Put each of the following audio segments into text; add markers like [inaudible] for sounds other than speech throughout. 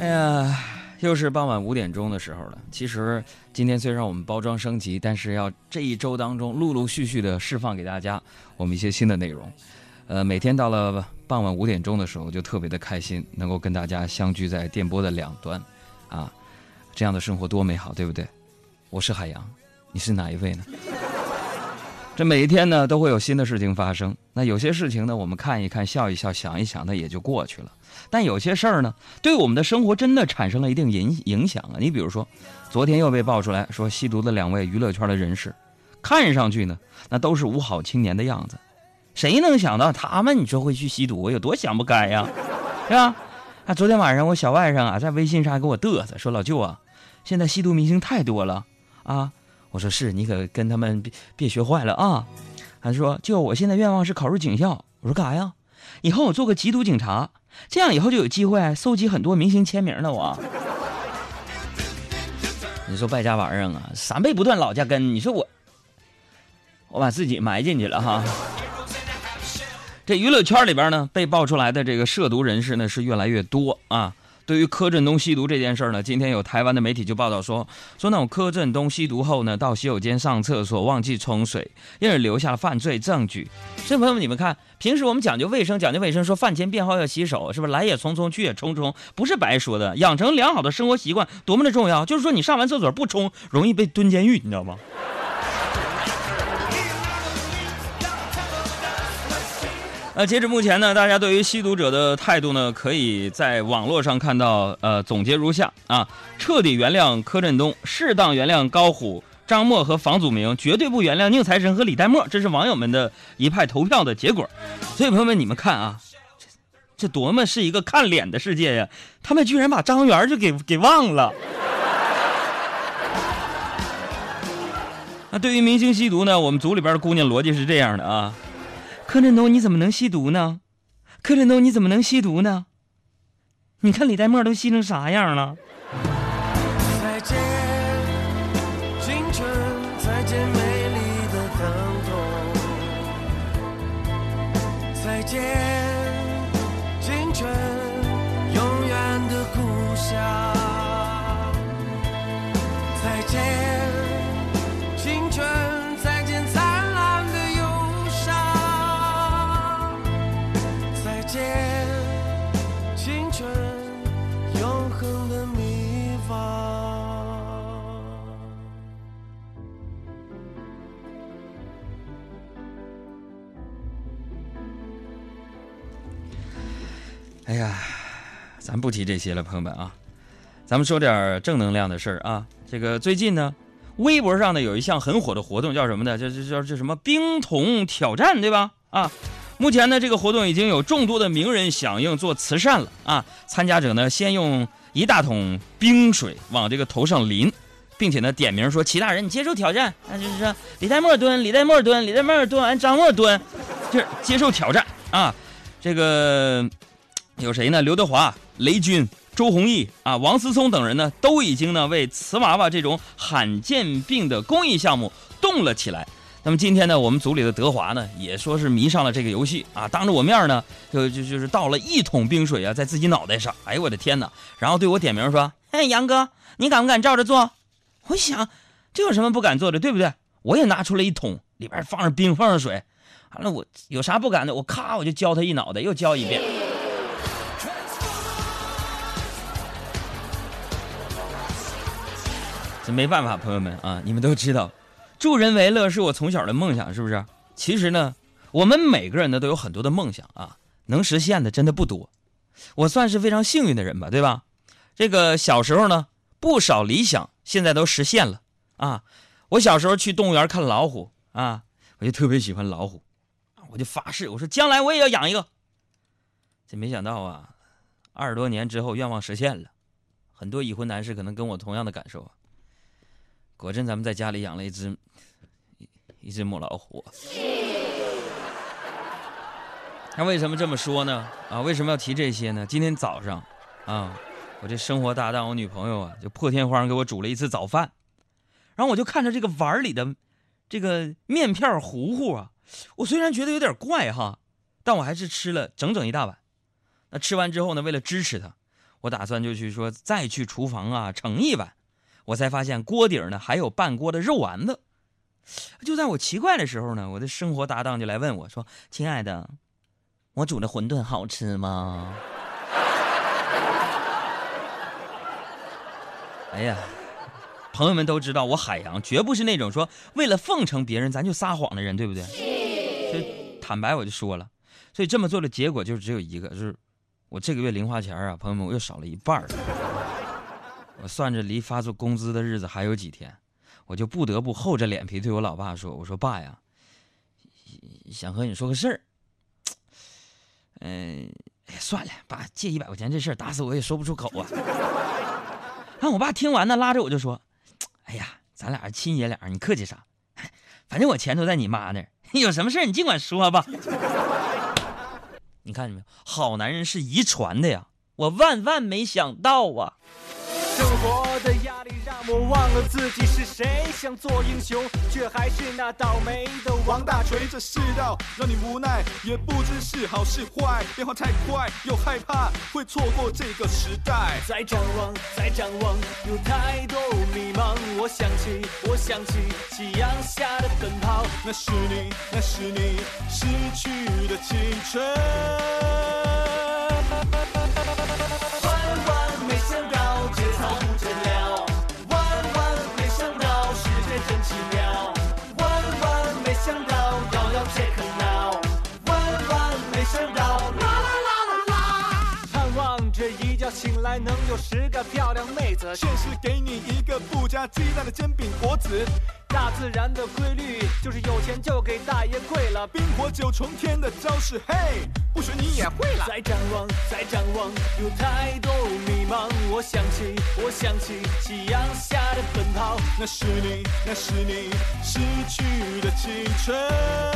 哎呀，又是傍晚五点钟的时候了。其实今天虽然我们包装升级，但是要这一周当中陆陆续续的释放给大家我们一些新的内容。呃，每天到了傍晚五点钟的时候，就特别的开心，能够跟大家相聚在电波的两端，啊，这样的生活多美好，对不对？我是海洋，你是哪一位呢？这每一天呢，都会有新的事情发生。那有些事情呢，我们看一看，笑一笑，想一想，那也就过去了。但有些事儿呢，对我们的生活真的产生了一定影影响啊。你比如说，昨天又被爆出来说吸毒的两位娱乐圈的人士，看上去呢，那都是五好青年的样子。谁能想到他们你说会去吸毒，我有多想不开呀，是吧？啊，昨天晚上我小外甥啊，在微信上还给我嘚瑟说：“老舅啊，现在吸毒明星太多了啊。”我说：“是你可跟他们别别学坏了啊。”他说：“舅，我现在愿望是考入警校。”我说：“干啥呀？以后我做个缉毒警察，这样以后就有机会搜集很多明星签名了。”我，你说败家玩意儿啊，三辈不断老家根。你说我，我把自己埋进去了哈。这娱乐圈里边呢，被爆出来的这个涉毒人士呢是越来越多啊。对于柯震东吸毒这件事儿呢，今天有台湾的媒体就报道说，说那种柯震东吸毒后呢，到洗手间上厕所忘记冲水，因而留下了犯罪证据。所以朋友们，你们看，平时我们讲究卫生，讲究卫生，说饭前便后要洗手，是不是？来也匆匆，去也匆匆，不是白说的。养成良好的生活习惯多么的重要，就是说你上完厕所不冲，容易被蹲监狱，你知道吗？呃，截止目前呢，大家对于吸毒者的态度呢，可以在网络上看到，呃，总结如下啊：彻底原谅柯震东，适当原谅高虎、张默和房祖名，绝对不原谅宁财神和李代沫。这是网友们的一派投票的结果。所以朋友们，你们看啊，这这多么是一个看脸的世界呀！他们居然把张元就给给忘了。[laughs] 那对于明星吸毒呢，我们组里边的姑娘逻辑是这样的啊。柯震东，你怎么能吸毒呢？柯震东，你怎么能吸毒呢？你看李代沫都吸成啥样了？再见，青春，再见美丽的疼痛。再见，哎呀，咱不提这些了，朋友们啊，咱们说点正能量的事儿啊。这个最近呢，微博上呢有一项很火的活动，叫什么呢？叫叫叫叫什么冰桶挑战，对吧？啊，目前呢这个活动已经有众多的名人响应做慈善了啊。参加者呢先用一大桶冰水往这个头上淋，并且呢点名说其他人你接受挑战，那就是说李代沫蹲，李代沫蹲，李代沫蹲完张默蹲，就是接受挑战啊。这个。有谁呢？刘德华、雷军、周鸿祎啊、王思聪等人呢，都已经呢为瓷娃娃这种罕见病的公益项目动了起来。那么今天呢，我们组里的德华呢，也说是迷上了这个游戏啊，当着我面呢，就就就是倒了一桶冰水啊，在自己脑袋上。哎呦我的天哪！然后对我点名说：“哎，杨哥，你敢不敢照着做？”我想，这有什么不敢做的，对不对？我也拿出了一桶，里边放着冰，放着水。完了，我有啥不敢的？我咔，我就浇他一脑袋，又浇一遍。没办法，朋友们啊，你们都知道，助人为乐是我从小的梦想，是不是？其实呢，我们每个人呢都有很多的梦想啊，能实现的真的不多。我算是非常幸运的人吧，对吧？这个小时候呢，不少理想现在都实现了啊。我小时候去动物园看老虎啊，我就特别喜欢老虎，我就发誓，我说将来我也要养一个。这没想到啊，二十多年之后愿望实现了，很多已婚男士可能跟我同样的感受啊。果真，咱们在家里养了一只一一只母老虎。[laughs] 那为什么这么说呢？啊，为什么要提这些呢？今天早上，啊，我这生活搭档，我女朋友啊，就破天荒给我煮了一次早饭。然后我就看着这个碗里的这个面片糊糊啊，我虽然觉得有点怪哈，但我还是吃了整整一大碗。那吃完之后呢，为了支持她，我打算就去说再去厨房啊盛一碗，我才发现锅底呢还有半锅的肉丸子。就在我奇怪的时候呢，我的生活搭档就来问我说：“亲爱的，我煮的馄饨好吃吗？” [laughs] 哎呀，朋友们都知道我海洋绝不是那种说为了奉承别人咱就撒谎的人，对不对？所以坦白我就说了，所以这么做的结果就只有一个，就是我这个月零花钱啊，朋友们我又少了一半我算着离发出工资的日子还有几天，我就不得不厚着脸皮对我老爸说：“我说爸呀，想和你说个事儿。嗯，哎，算了，爸借一百块钱这事儿打死我也说不出口啊。”让我爸听完呢，拉着我就说：“哎呀，咱俩亲爷俩，你客气啥？反正我钱都在你妈那儿，有什么事儿你尽管说吧。[laughs] ”你看见没有？好男人是遗传的呀！我万万没想到啊！生活的压力让我忘了自己是谁，想做英雄，却还是那倒霉的王大锤。这世道让你无奈，也不知是好是坏，变化太快，又害怕会错过这个时代。再展望，再展望，有太多迷茫。我想起，我想起夕阳下的奔跑，那是你，那是你失去的青春。奇妙。万万没想到药药切克闹万万没想到啦啦啦啦啦。盼望着一觉醒来能有十个漂亮妹子。现实给你一个不加鸡蛋的煎饼果子。大自然的规律就是有钱就给大爷跪了，冰火九重天的招式，嘿，不学你也会了。再展望，再展望，有太多迷茫。我想起，我想起夕阳下的奔跑，那是你，那是你逝去的青春。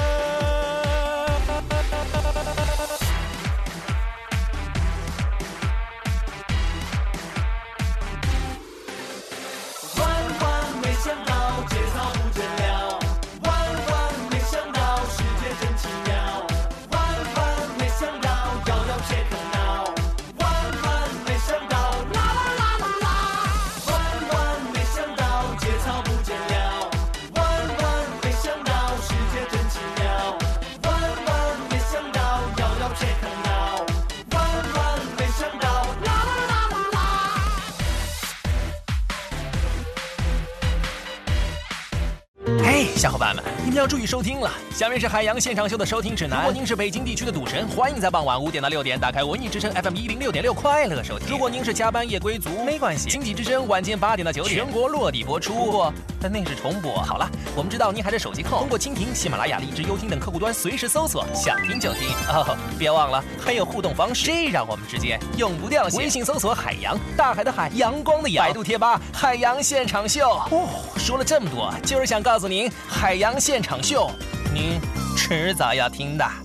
要注意收听了。下面是海洋现场秀的收听指南。如果您是北京地区的赌神，欢迎在傍晚五点到六点打开文艺之声 FM 一零六点六，快乐收听。如果您是加班夜归族，没关系，经济之声晚间八点到九点全国落地播出。不过，但那是重播。好了，我们知道您还是手机控，通过蜻蜓、喜马拉雅、荔枝、优听等客户端随时搜索，想听就听。哦，别忘了还有互动方式，这让我们之间永不掉线。微信搜索海洋，大海的海，阳光的阳。百度贴吧海洋现场秀。哦，说了这么多，就是想告诉您。海洋现场秀，您迟早要听的。